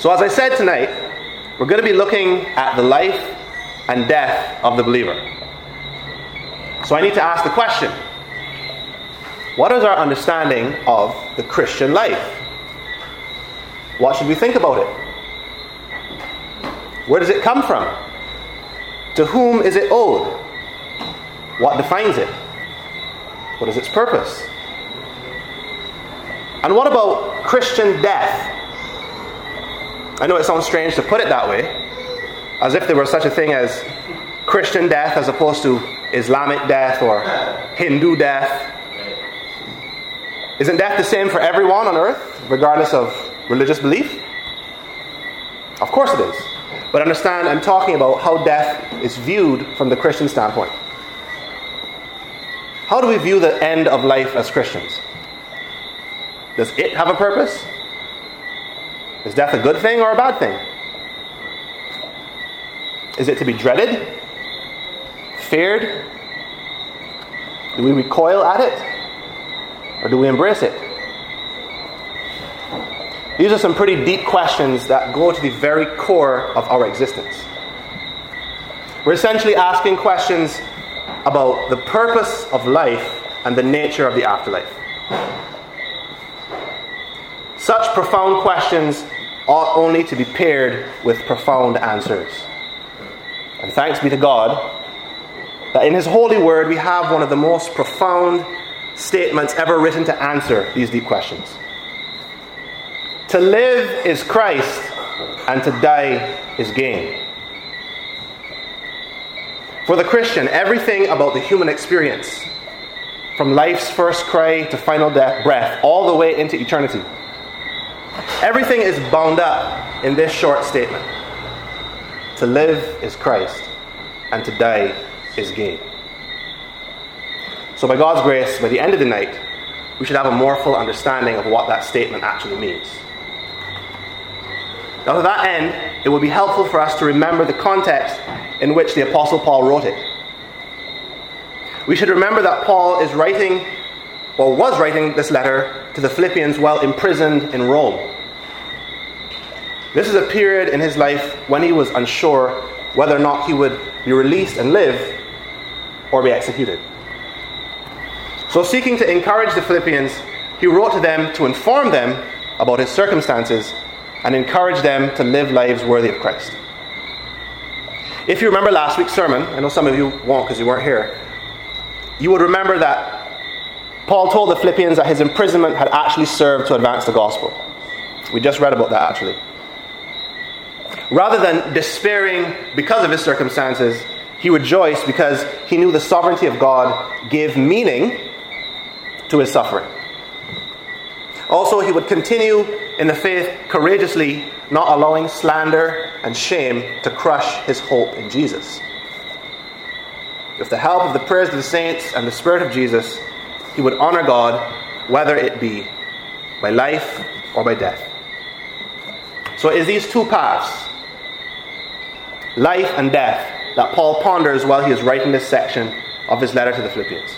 So, as I said tonight, we're going to be looking at the life and death of the believer. So, I need to ask the question what is our understanding of the Christian life? What should we think about it? Where does it come from? To whom is it owed? What defines it? What is its purpose? And what about Christian death? I know it sounds strange to put it that way, as if there were such a thing as Christian death as opposed to Islamic death or Hindu death. Isn't death the same for everyone on earth, regardless of religious belief? Of course it is. But understand, I'm talking about how death is viewed from the Christian standpoint. How do we view the end of life as Christians? Does it have a purpose? Is death a good thing or a bad thing? Is it to be dreaded? Feared? Do we recoil at it? Or do we embrace it? These are some pretty deep questions that go to the very core of our existence. We're essentially asking questions about the purpose of life and the nature of the afterlife. Such profound questions ought only to be paired with profound answers. And thanks be to God that in His holy word we have one of the most profound statements ever written to answer these deep questions. To live is Christ, and to die is gain. For the Christian, everything about the human experience, from life's first cry to final death, breath, all the way into eternity, Everything is bound up in this short statement To live is Christ, and to die is gain. So, by God's grace, by the end of the night, we should have a more full understanding of what that statement actually means. Now, to that end, it would be helpful for us to remember the context in which the Apostle Paul wrote it. We should remember that Paul is writing, or was writing this letter to the Philippians while imprisoned in Rome. This is a period in his life when he was unsure whether or not he would be released and live or be executed. So, seeking to encourage the Philippians, he wrote to them to inform them about his circumstances and encourage them to live lives worthy of Christ. If you remember last week's sermon, I know some of you won't because you weren't here, you would remember that Paul told the Philippians that his imprisonment had actually served to advance the gospel. We just read about that actually. Rather than despairing because of his circumstances, he rejoiced because he knew the sovereignty of God gave meaning to his suffering. Also, he would continue in the faith courageously, not allowing slander and shame to crush his hope in Jesus. With the help of the prayers of the saints and the Spirit of Jesus, he would honor God, whether it be by life or by death. So, it is these two paths life and death that Paul ponders while he is writing this section of his letter to the Philippians.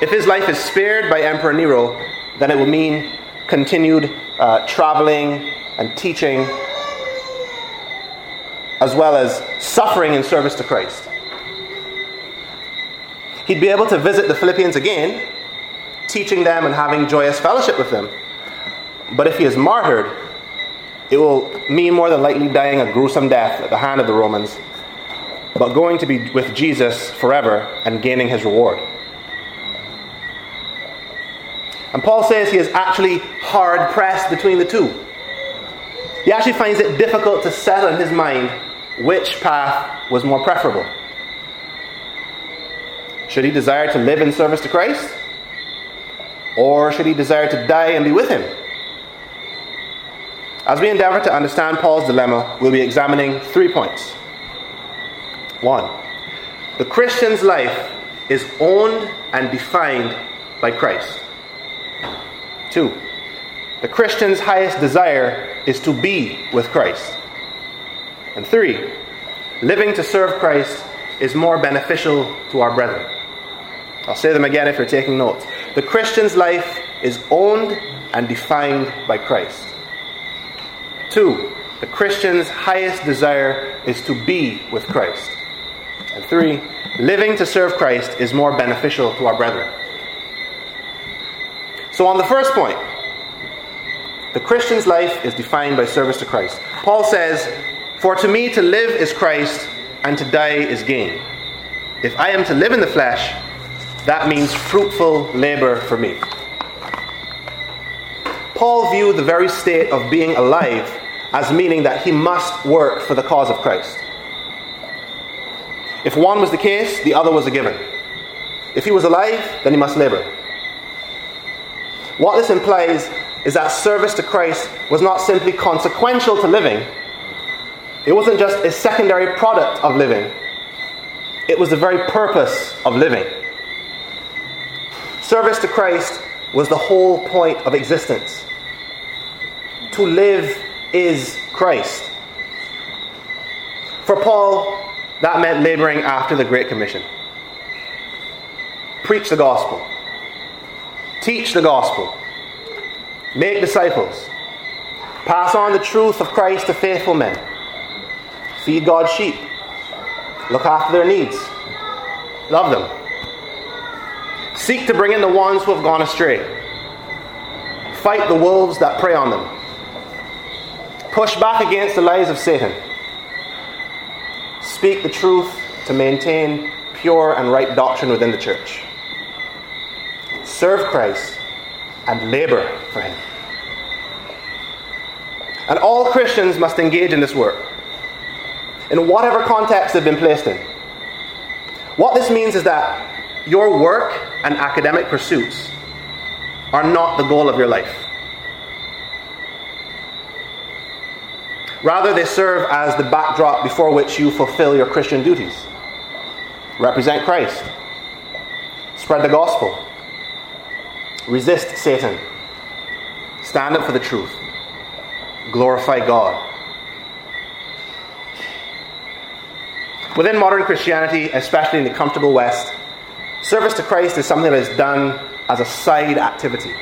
If his life is spared by Emperor Nero, then it will mean continued uh, traveling and teaching, as well as suffering in service to Christ. He'd be able to visit the Philippians again, teaching them and having joyous fellowship with them. But if he is martyred, it will mean more than likely dying a gruesome death at the hand of the Romans, but going to be with Jesus forever and gaining his reward. And Paul says he is actually hard pressed between the two. He actually finds it difficult to settle in his mind which path was more preferable. Should he desire to live in service to Christ? Or should he desire to die and be with him? As we endeavor to understand Paul's dilemma, we'll be examining three points. One, the Christian's life is owned and defined by Christ. Two, the Christian's highest desire is to be with Christ. And three, living to serve Christ is more beneficial to our brethren. I'll say them again if you're taking notes. The Christian's life is owned and defined by Christ. Two, the Christian's highest desire is to be with Christ. And three, living to serve Christ is more beneficial to our brethren. So, on the first point, the Christian's life is defined by service to Christ. Paul says, For to me to live is Christ, and to die is gain. If I am to live in the flesh, that means fruitful labor for me. Paul viewed the very state of being alive as meaning that he must work for the cause of Christ. If one was the case, the other was a given. If he was alive, then he must labor. What this implies is that service to Christ was not simply consequential to living, it wasn't just a secondary product of living, it was the very purpose of living. Service to Christ was the whole point of existence. To live is Christ. For Paul, that meant laboring after the Great Commission. Preach the gospel, teach the gospel, make disciples, pass on the truth of Christ to faithful men, feed God's sheep, look after their needs, love them, seek to bring in the ones who have gone astray, fight the wolves that prey on them, push back against the lies of Satan, speak the truth to maintain pure and right doctrine within the church, serve Christ and labor for Him. And all Christians must engage in this work, in whatever context they've been placed in. What this means is that your work and academic pursuits are not the goal of your life. Rather, they serve as the backdrop before which you fulfill your Christian duties. Represent Christ, spread the gospel, Resist Satan. Stand up for the truth. Glorify God. Within modern Christianity, especially in the comfortable West, service to Christ is something that is done as a side activity.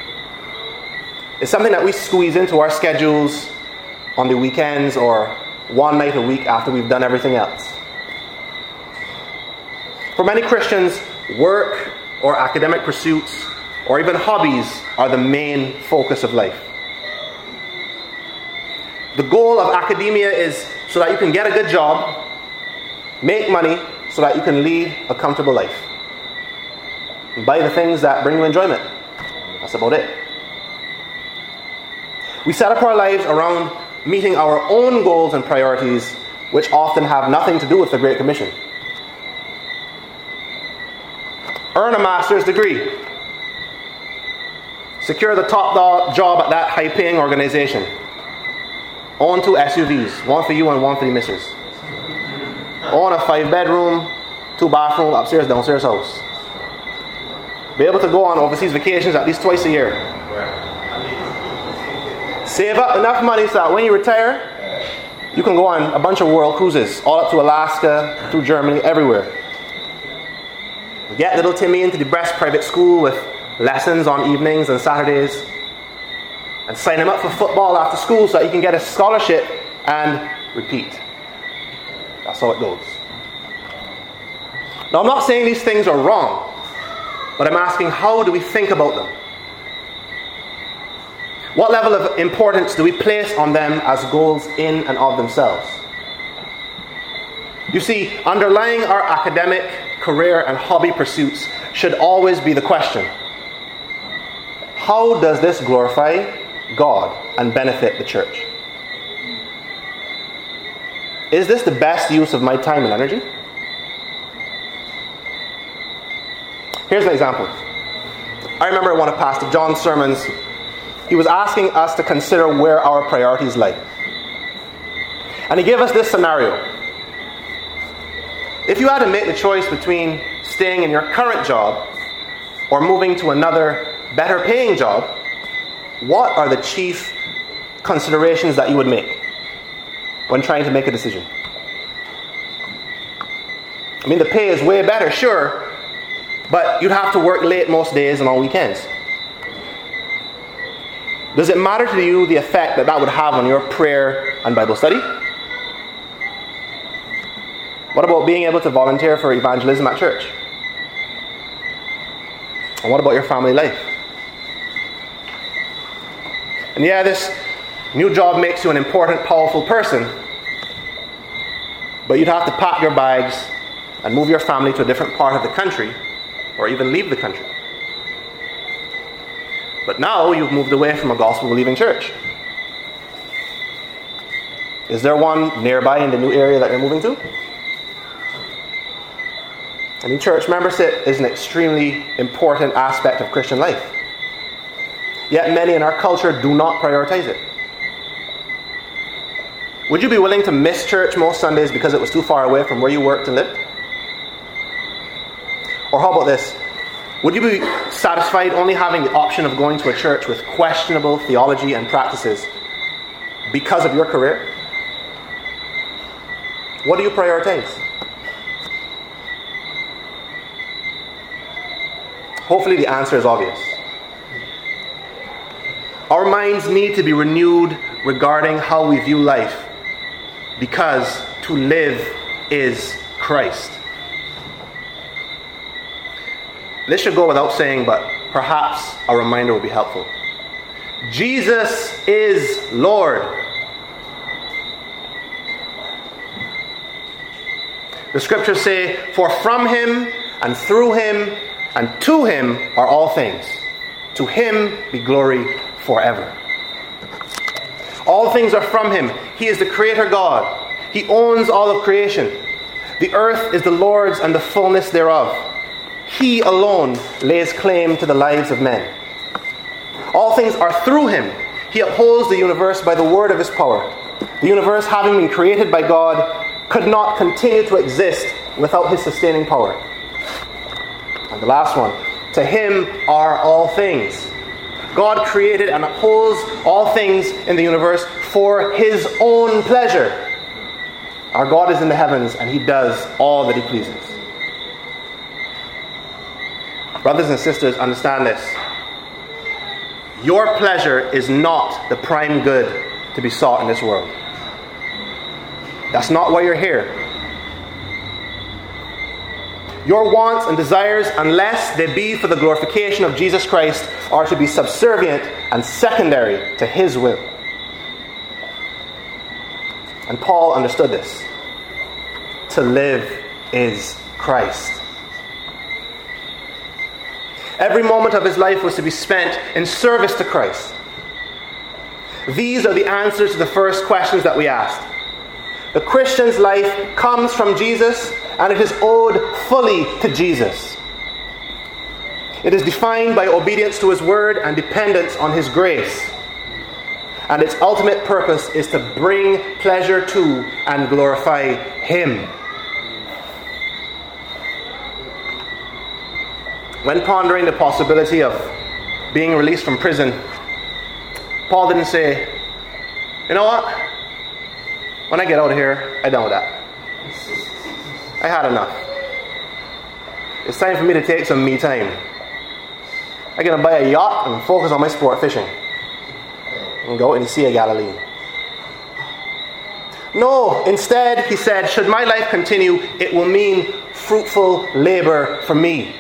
It's something that we squeeze into our schedules on the weekends or one night a week after we've done everything else. For many Christians, work or academic pursuits or even hobbies are the main focus of life. The goal of academia is so that you can get a good job, make money, so that you can lead a comfortable life. And buy the things that bring you enjoyment. That's about it. We set up our lives around meeting our own goals and priorities, which often have nothing to do with the Great Commission. Earn a master's degree. Secure the top job at that high paying organization. Own two SUVs, one for you and one for the missus. Own a five bedroom, two bathroom, upstairs, downstairs house. Be able to go on overseas vacations at least twice a year. Save up enough money so that when you retire, you can go on a bunch of world cruises, all up to Alaska, through Germany, everywhere. Get little Timmy into the best private school with lessons on evenings and Saturdays, and sign him up for football after school so that he can get a scholarship and repeat. That's how it goes. Now, I'm not saying these things are wrong, but I'm asking how do we think about them? What level of importance do we place on them as goals in and of themselves? You see, underlying our academic, career, and hobby pursuits should always be the question how does this glorify God and benefit the church? Is this the best use of my time and energy? Here's an example. I remember one of Pastor John's sermons, he was asking us to consider where our priorities lay. And he gave us this scenario. If you had to make the choice between staying in your current job or moving to another better paying job, what are the chief considerations that you would make when trying to make a decision? I mean, the pay is way better, sure, but you'd have to work late most days and on weekends. Does it matter to you the effect that that would have on your prayer and Bible study? What about being able to volunteer for evangelism at church? And what about your family life? And yeah, this new job makes you an important, powerful person, but you'd have to pack your bags and move your family to a different part of the country, or even leave the country. But now you've moved away from a gospel believing church. Is there one nearby in the new area that you're moving to? I mean, church membership is an extremely important aspect of Christian life. Yet many in our culture do not prioritize it. Would you be willing to miss church most Sundays because it was too far away from where you worked and lived? Or how about this? Would you be satisfied only having the option of going to a church with questionable theology and practices because of your career? What do you prioritize? Hopefully, the answer is obvious. Our minds need to be renewed regarding how we view life because to live is Christ. This should go without saying, but perhaps a reminder will be helpful. Jesus is Lord. The scriptures say, For from him and through him and to him are all things. To him be glory forever. All things are from him. He is the creator God. He owns all of creation. The earth is the Lord's and the fullness thereof. He alone lays claim to the lives of men. All things are through him. He upholds the universe by the word of his power. The universe, having been created by God, could not continue to exist without his sustaining power. And the last one to him are all things. God created and upholds all things in the universe for his own pleasure. Our God is in the heavens and he does all that he pleases. Brothers and sisters, understand this. Your pleasure is not the prime good to be sought in this world. That's not why you're here. Your wants and desires, unless they be for the glorification of Jesus Christ, are to be subservient and secondary to His will. And Paul understood this. To live is Christ. Every moment of his life was to be spent in service to Christ. These are the answers to the first questions that we asked. The Christian's life comes from Jesus and it is owed fully to Jesus. It is defined by obedience to his word and dependence on his grace. And its ultimate purpose is to bring pleasure to and glorify him. When pondering the possibility of being released from prison, Paul didn't say, You know what? When I get out of here, I'm done with that. I had enough. It's time for me to take some me time. I'm going to buy a yacht and focus on my sport fishing. And go the Sea of Galilee. No, instead, he said, should my life continue, it will mean fruitful labor for me.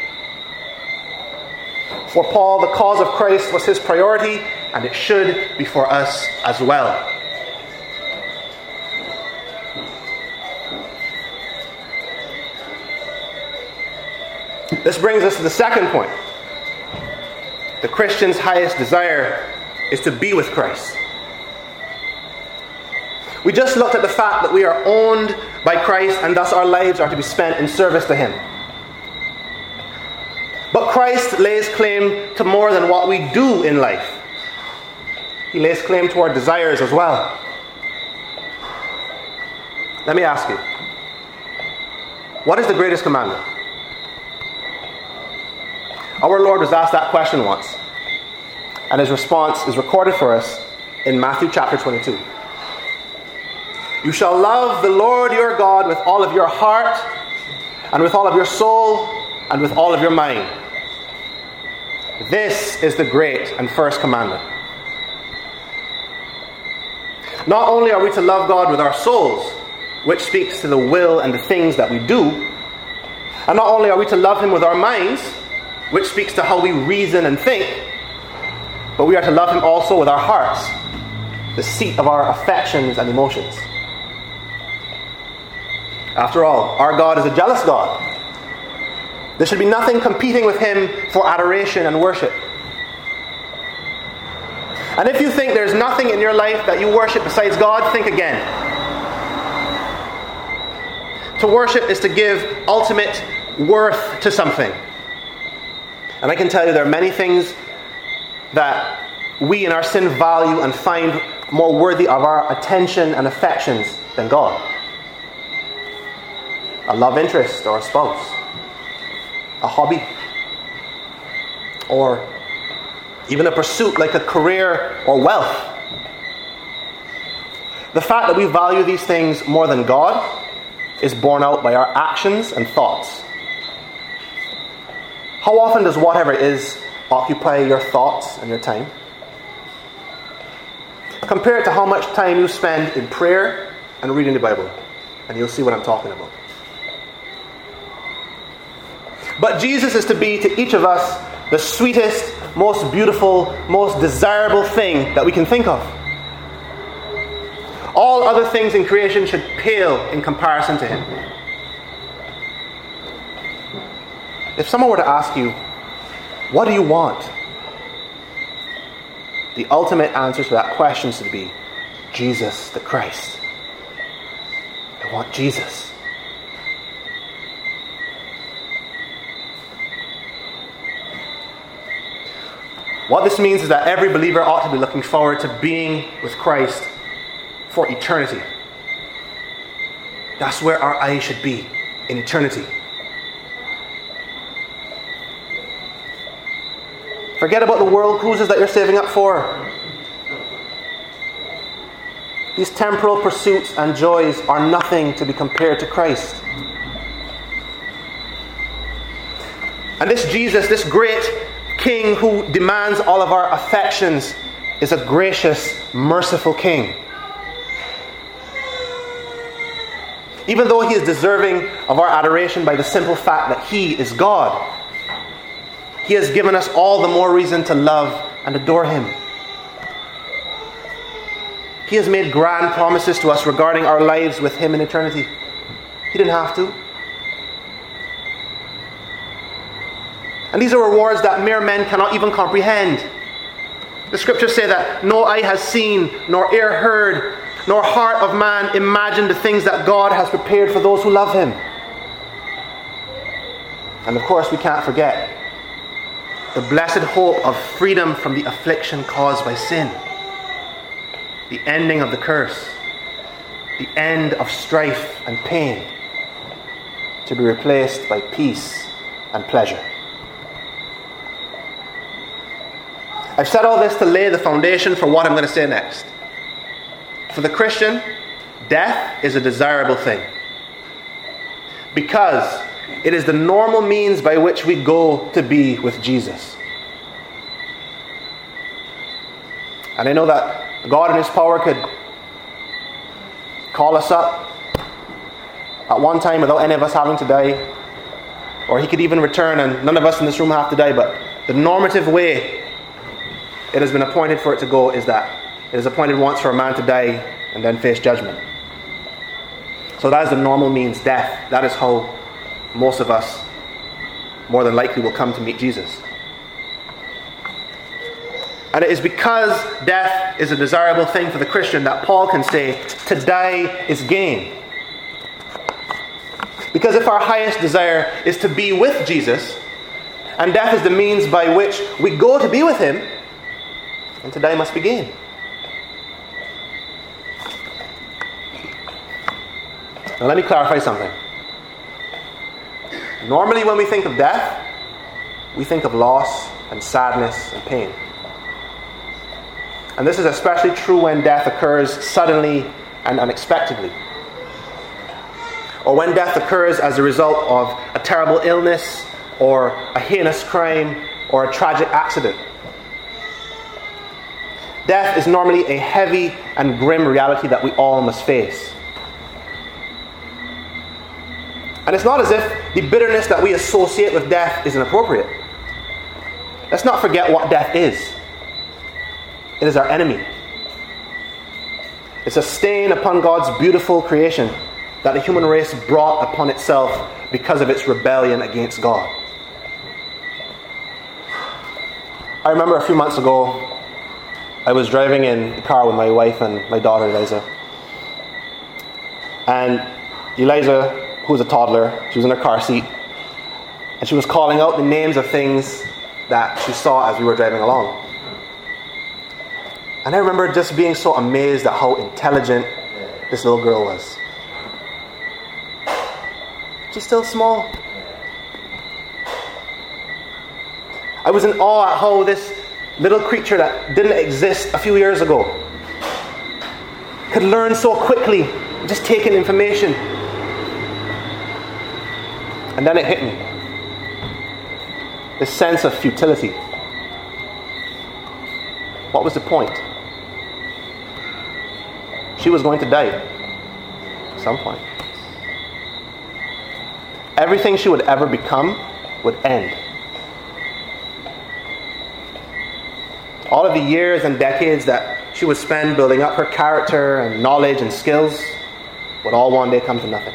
For Paul, the cause of Christ was his priority, and it should be for us as well. This brings us to the second point. The Christian's highest desire is to be with Christ. We just looked at the fact that we are owned by Christ and thus our lives are to be spent in service to Him. Christ lays claim to more than what we do in life. He lays claim to our desires as well. Let me ask you what is the greatest commandment? Our Lord was asked that question once, and his response is recorded for us in Matthew chapter 22. You shall love the Lord your God with all of your heart, and with all of your soul, and with all of your mind. This is the great and first commandment. Not only are we to love God with our souls, which speaks to the will and the things that we do, and not only are we to love Him with our minds, which speaks to how we reason and think, but we are to love Him also with our hearts, the seat of our affections and emotions. After all, our God is a jealous God. There should be nothing competing with Him for adoration and worship. And if you think there's nothing in your life that you worship besides God, think again. To worship is to give ultimate worth to something. And I can tell you there are many things that we in our sin value and find more worthy of our attention and affections than God. A love interest or a spouse, a hobby, or even a pursuit like a career or wealth. The fact that we value these things more than God is borne out by our actions and thoughts. How often does whatever it is occupy your thoughts and your time? Compare it to how much time you spend in prayer and reading the Bible, and you'll see what I'm talking about. But Jesus is to be to each of us the sweetest, most beautiful, most desirable thing that we can think of. All other things in creation should pale in comparison to Him. If someone were to ask you, What do you want? The ultimate answer to that question should be Jesus the Christ. I want Jesus. What this means is that every believer ought to be looking forward to being with Christ for eternity. That's where our eyes should be in eternity. Forget about the world cruises that you're saving up for. These temporal pursuits and joys are nothing to be compared to Christ. And this Jesus, this great King who demands all of our affections, is a gracious, merciful King. Even though he is deserving of our adoration by the simple fact that he is God. He has given us all the more reason to love and adore Him. He has made grand promises to us regarding our lives with Him in eternity. He didn't have to. And these are rewards that mere men cannot even comprehend. The scriptures say that no eye has seen, nor ear heard, nor heart of man imagined the things that God has prepared for those who love Him. And of course, we can't forget the blessed hope of freedom from the affliction caused by sin, the ending of the curse, the end of strife and pain, to be replaced by peace and pleasure. I've said all this to lay the foundation for what I'm going to say next. For the Christian, death is a desirable thing. Because it is the normal means by which we go to be with Jesus. And I know that God in His power could call us up at one time without any of us having to die. Or He could even return and none of us in this room have to die. But the normative way it has been appointed for it to go is that it is appointed once for a man to die and then face judgment. So that is the normal means, death. That is how most of us more than likely will come to meet Jesus. And it is because death is a desirable thing for the Christian that Paul can say, to die is gain. Because if our highest desire is to be with Jesus, and death is the means by which we go to be with Him, then today must begin. Now, let me clarify something. Normally, when we think of death, we think of loss and sadness and pain. And this is especially true when death occurs suddenly and unexpectedly. Or when death occurs as a result of a terrible illness, or a heinous crime, or a tragic accident. Death is normally a heavy and grim reality that we all must face. And it's not as if the bitterness that we associate with death is inappropriate. Let's not forget what death is it is our enemy. It's a stain upon God's beautiful creation that the human race brought upon itself because of its rebellion against God. I remember a few months ago, I was driving in the car with my wife and my daughter Eliza. And Eliza who was a toddler. She was in her car seat. And she was calling out the names of things that she saw as we were driving along. And I remember just being so amazed at how intelligent this little girl was. She's still small. I was in awe at how this little creature that didn't exist a few years ago could learn so quickly, just taking information and then it hit me this sense of futility. What was the point? She was going to die at some point. Everything she would ever become would end. All of the years and decades that she would spend building up her character and knowledge and skills would all one day come to nothing.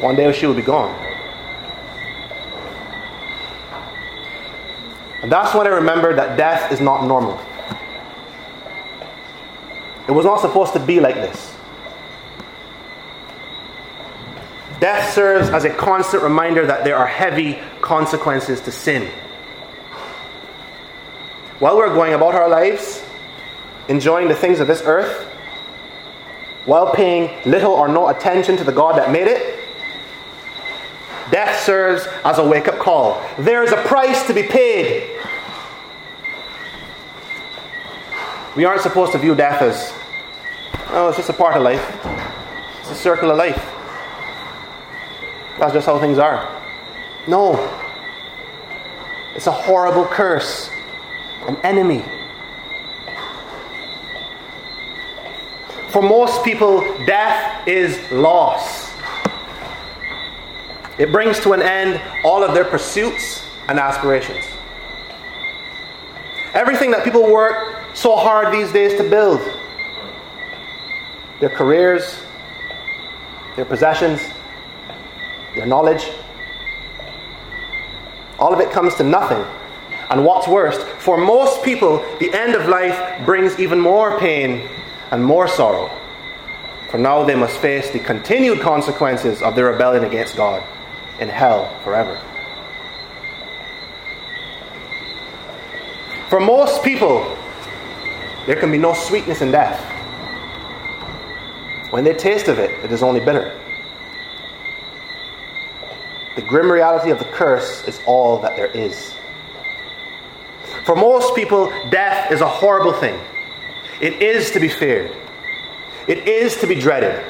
One day she would be gone. And that's when I remembered that death is not normal. It was not supposed to be like this. Death serves as a constant reminder that there are heavy consequences to sin. While we're going about our lives, enjoying the things of this earth, while paying little or no attention to the God that made it, Death serves as a wake up call. There is a price to be paid. We aren't supposed to view death as, oh, it's just a part of life, it's a circle of life. That's just how things are. No. It's a horrible curse, an enemy. For most people, death is loss. It brings to an end all of their pursuits and aspirations. Everything that people work so hard these days to build their careers, their possessions, their knowledge all of it comes to nothing. And what's worst, for most people, the end of life brings even more pain and more sorrow. For now they must face the continued consequences of their rebellion against God in hell forever. For most people, there can be no sweetness in death. When they taste of it, it is only bitter. The grim reality of the curse is all that there is. For most people, death is a horrible thing. It is to be feared. It is to be dreaded.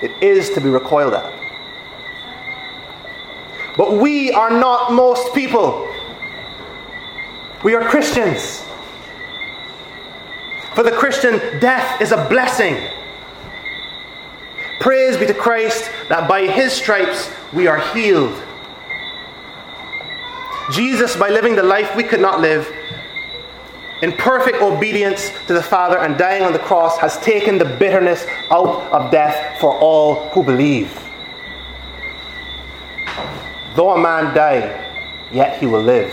It is to be recoiled at. But we are not most people. We are Christians. For the Christian, death is a blessing. Praise be to Christ that by his stripes we are healed. Jesus, by living the life we could not live, in perfect obedience to the Father and dying on the cross, has taken the bitterness out of death for all who believe. Though a man die, yet he will live.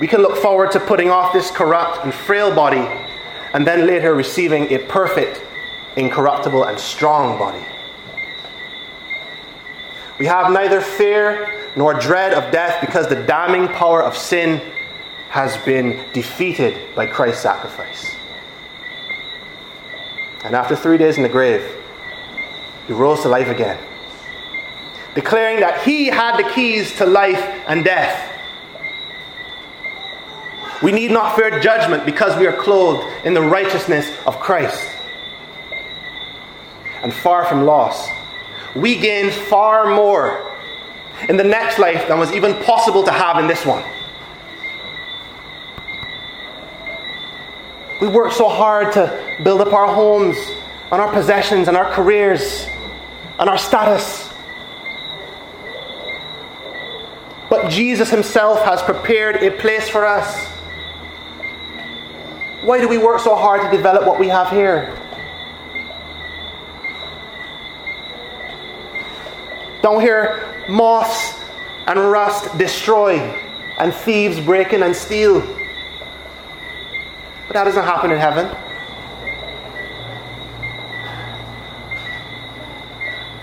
We can look forward to putting off this corrupt and frail body and then later receiving a perfect, incorruptible, and strong body. We have neither fear nor dread of death because the damning power of sin has been defeated by Christ's sacrifice. And after three days in the grave, he rose to life again declaring that he had the keys to life and death. We need not fear judgment because we are clothed in the righteousness of Christ. And far from loss, we gain far more in the next life than was even possible to have in this one. We work so hard to build up our homes, and our possessions, and our careers, and our status. But Jesus Himself has prepared a place for us. Why do we work so hard to develop what we have here? Don't hear moths and rust destroy, and thieves break in and steal. But that doesn't happen in heaven.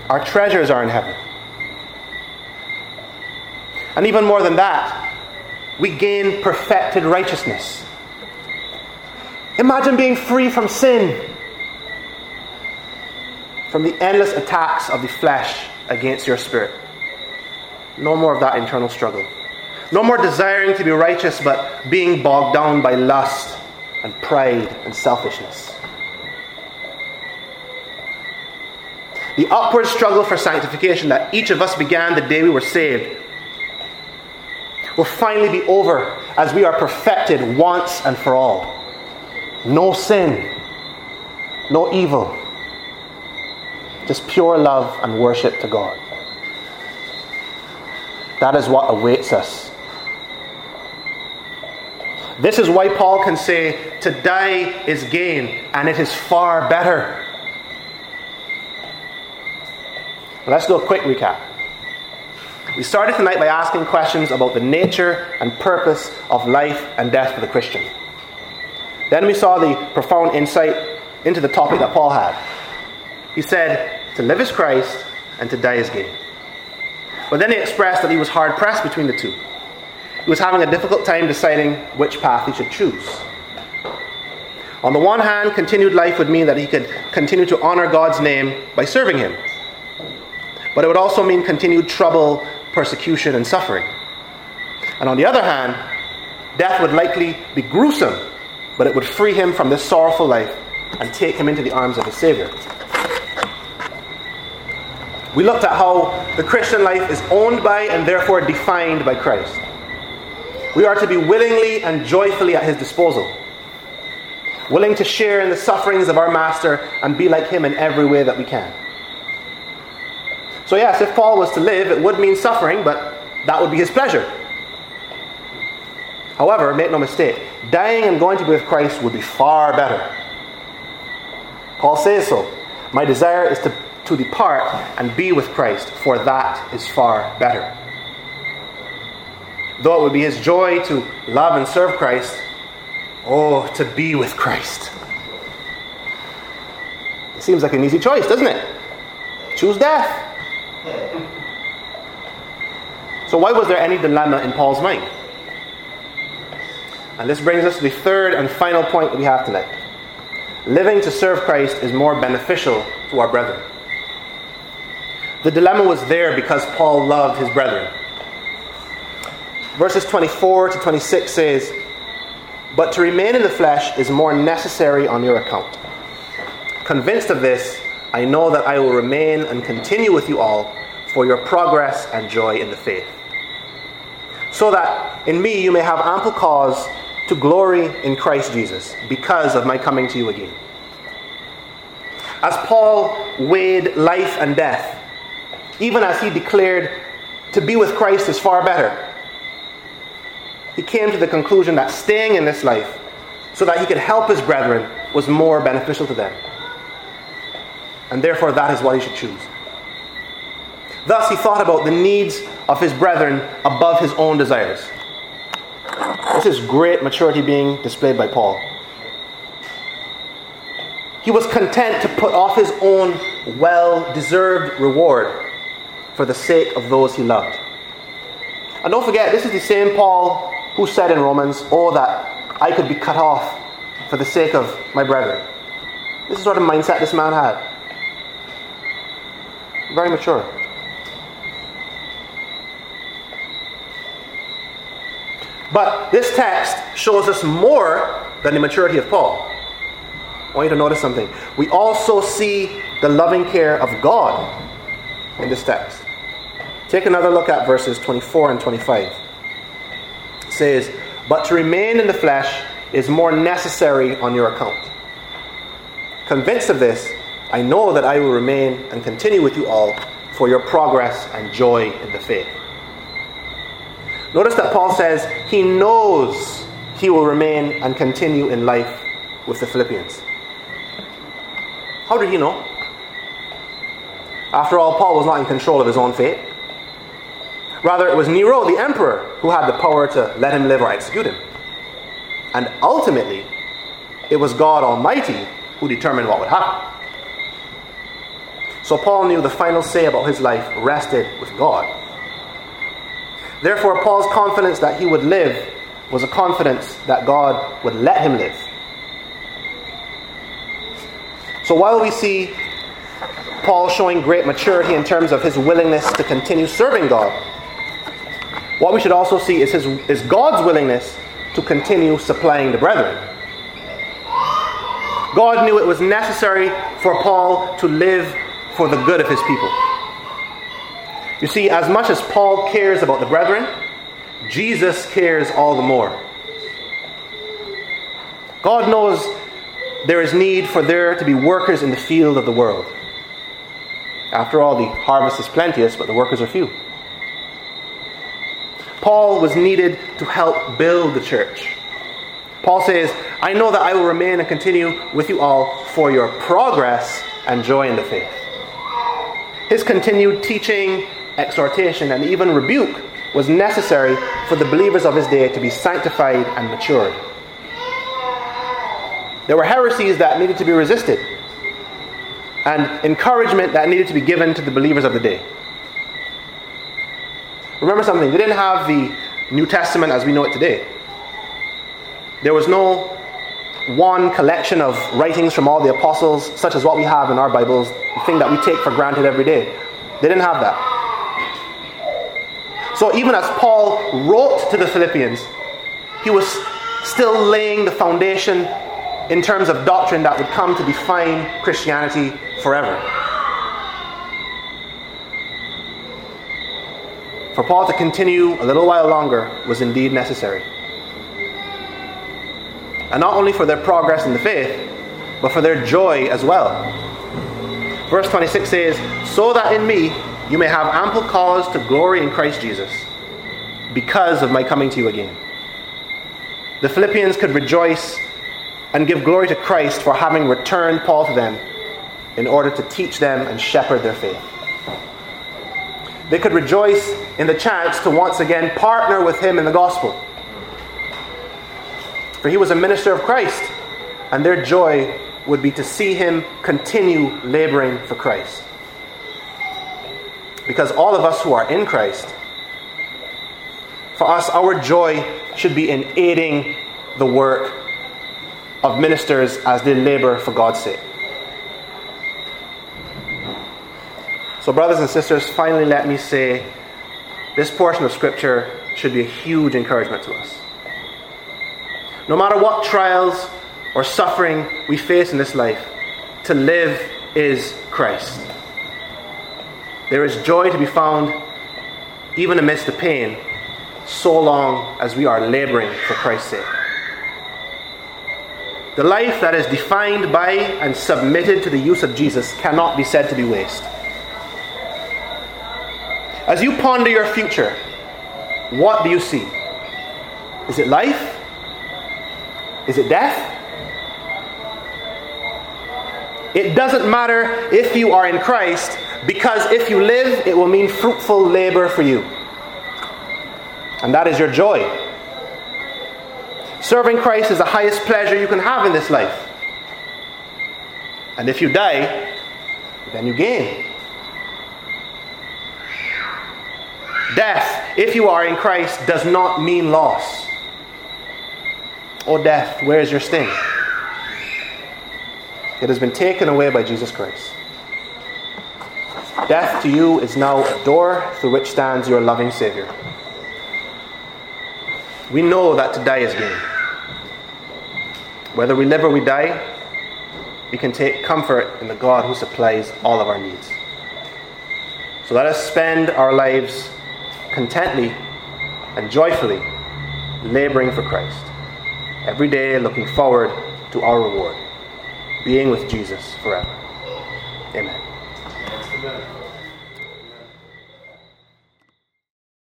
Our treasures are in heaven. And even more than that, we gain perfected righteousness. Imagine being free from sin, from the endless attacks of the flesh against your spirit. No more of that internal struggle. No more desiring to be righteous, but being bogged down by lust and pride and selfishness. The upward struggle for sanctification that each of us began the day we were saved will finally be over as we are perfected once and for all. No sin, no evil, just pure love and worship to God. That is what awaits us. This is why Paul can say, To die is gain, and it is far better. Let's do a quick recap. We started tonight by asking questions about the nature and purpose of life and death for the Christian. Then we saw the profound insight into the topic that Paul had. He said, To live is Christ, and to die is gain. But then he expressed that he was hard pressed between the two. He was having a difficult time deciding which path he should choose. On the one hand, continued life would mean that he could continue to honor God's name by serving him. But it would also mean continued trouble, persecution, and suffering. And on the other hand, death would likely be gruesome, but it would free him from this sorrowful life and take him into the arms of his Savior. We looked at how the Christian life is owned by and therefore defined by Christ. We are to be willingly and joyfully at his disposal, willing to share in the sufferings of our Master and be like him in every way that we can. So, yes, if Paul was to live, it would mean suffering, but that would be his pleasure. However, make no mistake, dying and going to be with Christ would be far better. Paul says so. My desire is to to depart and be with Christ, for that is far better. Though it would be his joy to love and serve Christ, oh, to be with Christ. It seems like an easy choice, doesn't it? Choose death. So, why was there any dilemma in Paul's mind? And this brings us to the third and final point that we have tonight. Living to serve Christ is more beneficial to our brethren. The dilemma was there because Paul loved his brethren. Verses 24 to 26 says, But to remain in the flesh is more necessary on your account. Convinced of this, I know that I will remain and continue with you all for your progress and joy in the faith. So that in me you may have ample cause to glory in Christ Jesus because of my coming to you again. As Paul weighed life and death, even as he declared to be with Christ is far better. He came to the conclusion that staying in this life so that he could help his brethren was more beneficial to them. And therefore, that is what he should choose. Thus, he thought about the needs of his brethren above his own desires. This is great maturity being displayed by Paul. He was content to put off his own well deserved reward for the sake of those he loved. And don't forget, this is the same Paul who said in Romans, Oh, that I could be cut off for the sake of my brethren. This is what a mindset this man had. Very mature. But this text shows us more than the maturity of Paul. I want you to notice something. We also see the loving care of God in this text. Take another look at verses 24 and 25. It says, But to remain in the flesh is more necessary on your account. Convinced of this, I know that I will remain and continue with you all for your progress and joy in the faith. Notice that Paul says he knows he will remain and continue in life with the Philippians. How did he know? After all, Paul was not in control of his own fate. Rather, it was Nero, the emperor, who had the power to let him live or execute him. And ultimately, it was God Almighty who determined what would happen. So Paul knew the final say about his life rested with God. Therefore, Paul's confidence that he would live was a confidence that God would let him live. So while we see Paul showing great maturity in terms of his willingness to continue serving God, what we should also see is, his, is God's willingness to continue supplying the brethren. God knew it was necessary for Paul to live for the good of his people. You see, as much as Paul cares about the brethren, Jesus cares all the more. God knows there is need for there to be workers in the field of the world. After all, the harvest is plenteous, but the workers are few. Paul was needed to help build the church. Paul says, I know that I will remain and continue with you all for your progress and joy in the faith. His continued teaching, exhortation, and even rebuke was necessary for the believers of his day to be sanctified and matured. There were heresies that needed to be resisted, and encouragement that needed to be given to the believers of the day. Remember something, they didn't have the New Testament as we know it today. There was no one collection of writings from all the apostles, such as what we have in our Bibles, the thing that we take for granted every day. They didn't have that. So even as Paul wrote to the Philippians, he was still laying the foundation in terms of doctrine that would come to define Christianity forever. For Paul to continue a little while longer was indeed necessary. And not only for their progress in the faith, but for their joy as well. Verse 26 says, So that in me you may have ample cause to glory in Christ Jesus, because of my coming to you again. The Philippians could rejoice and give glory to Christ for having returned Paul to them in order to teach them and shepherd their faith. They could rejoice in the chance to once again partner with him in the gospel. For he was a minister of Christ, and their joy would be to see him continue laboring for Christ. Because all of us who are in Christ, for us, our joy should be in aiding the work of ministers as they labor for God's sake. So, brothers and sisters, finally, let me say this portion of Scripture should be a huge encouragement to us. No matter what trials or suffering we face in this life, to live is Christ. There is joy to be found even amidst the pain, so long as we are laboring for Christ's sake. The life that is defined by and submitted to the use of Jesus cannot be said to be waste. As you ponder your future, what do you see? Is it life? Is it death? It doesn't matter if you are in Christ, because if you live, it will mean fruitful labor for you. And that is your joy. Serving Christ is the highest pleasure you can have in this life. And if you die, then you gain. Death, if you are in Christ, does not mean loss. Oh, death, where is your sting? It has been taken away by Jesus Christ. Death to you is now a door through which stands your loving Savior. We know that to die is gain. Whether we live or we die, we can take comfort in the God who supplies all of our needs. So let us spend our lives contently and joyfully laboring for Christ. every day looking forward to our reward, being with Jesus forever. Amen. Amen.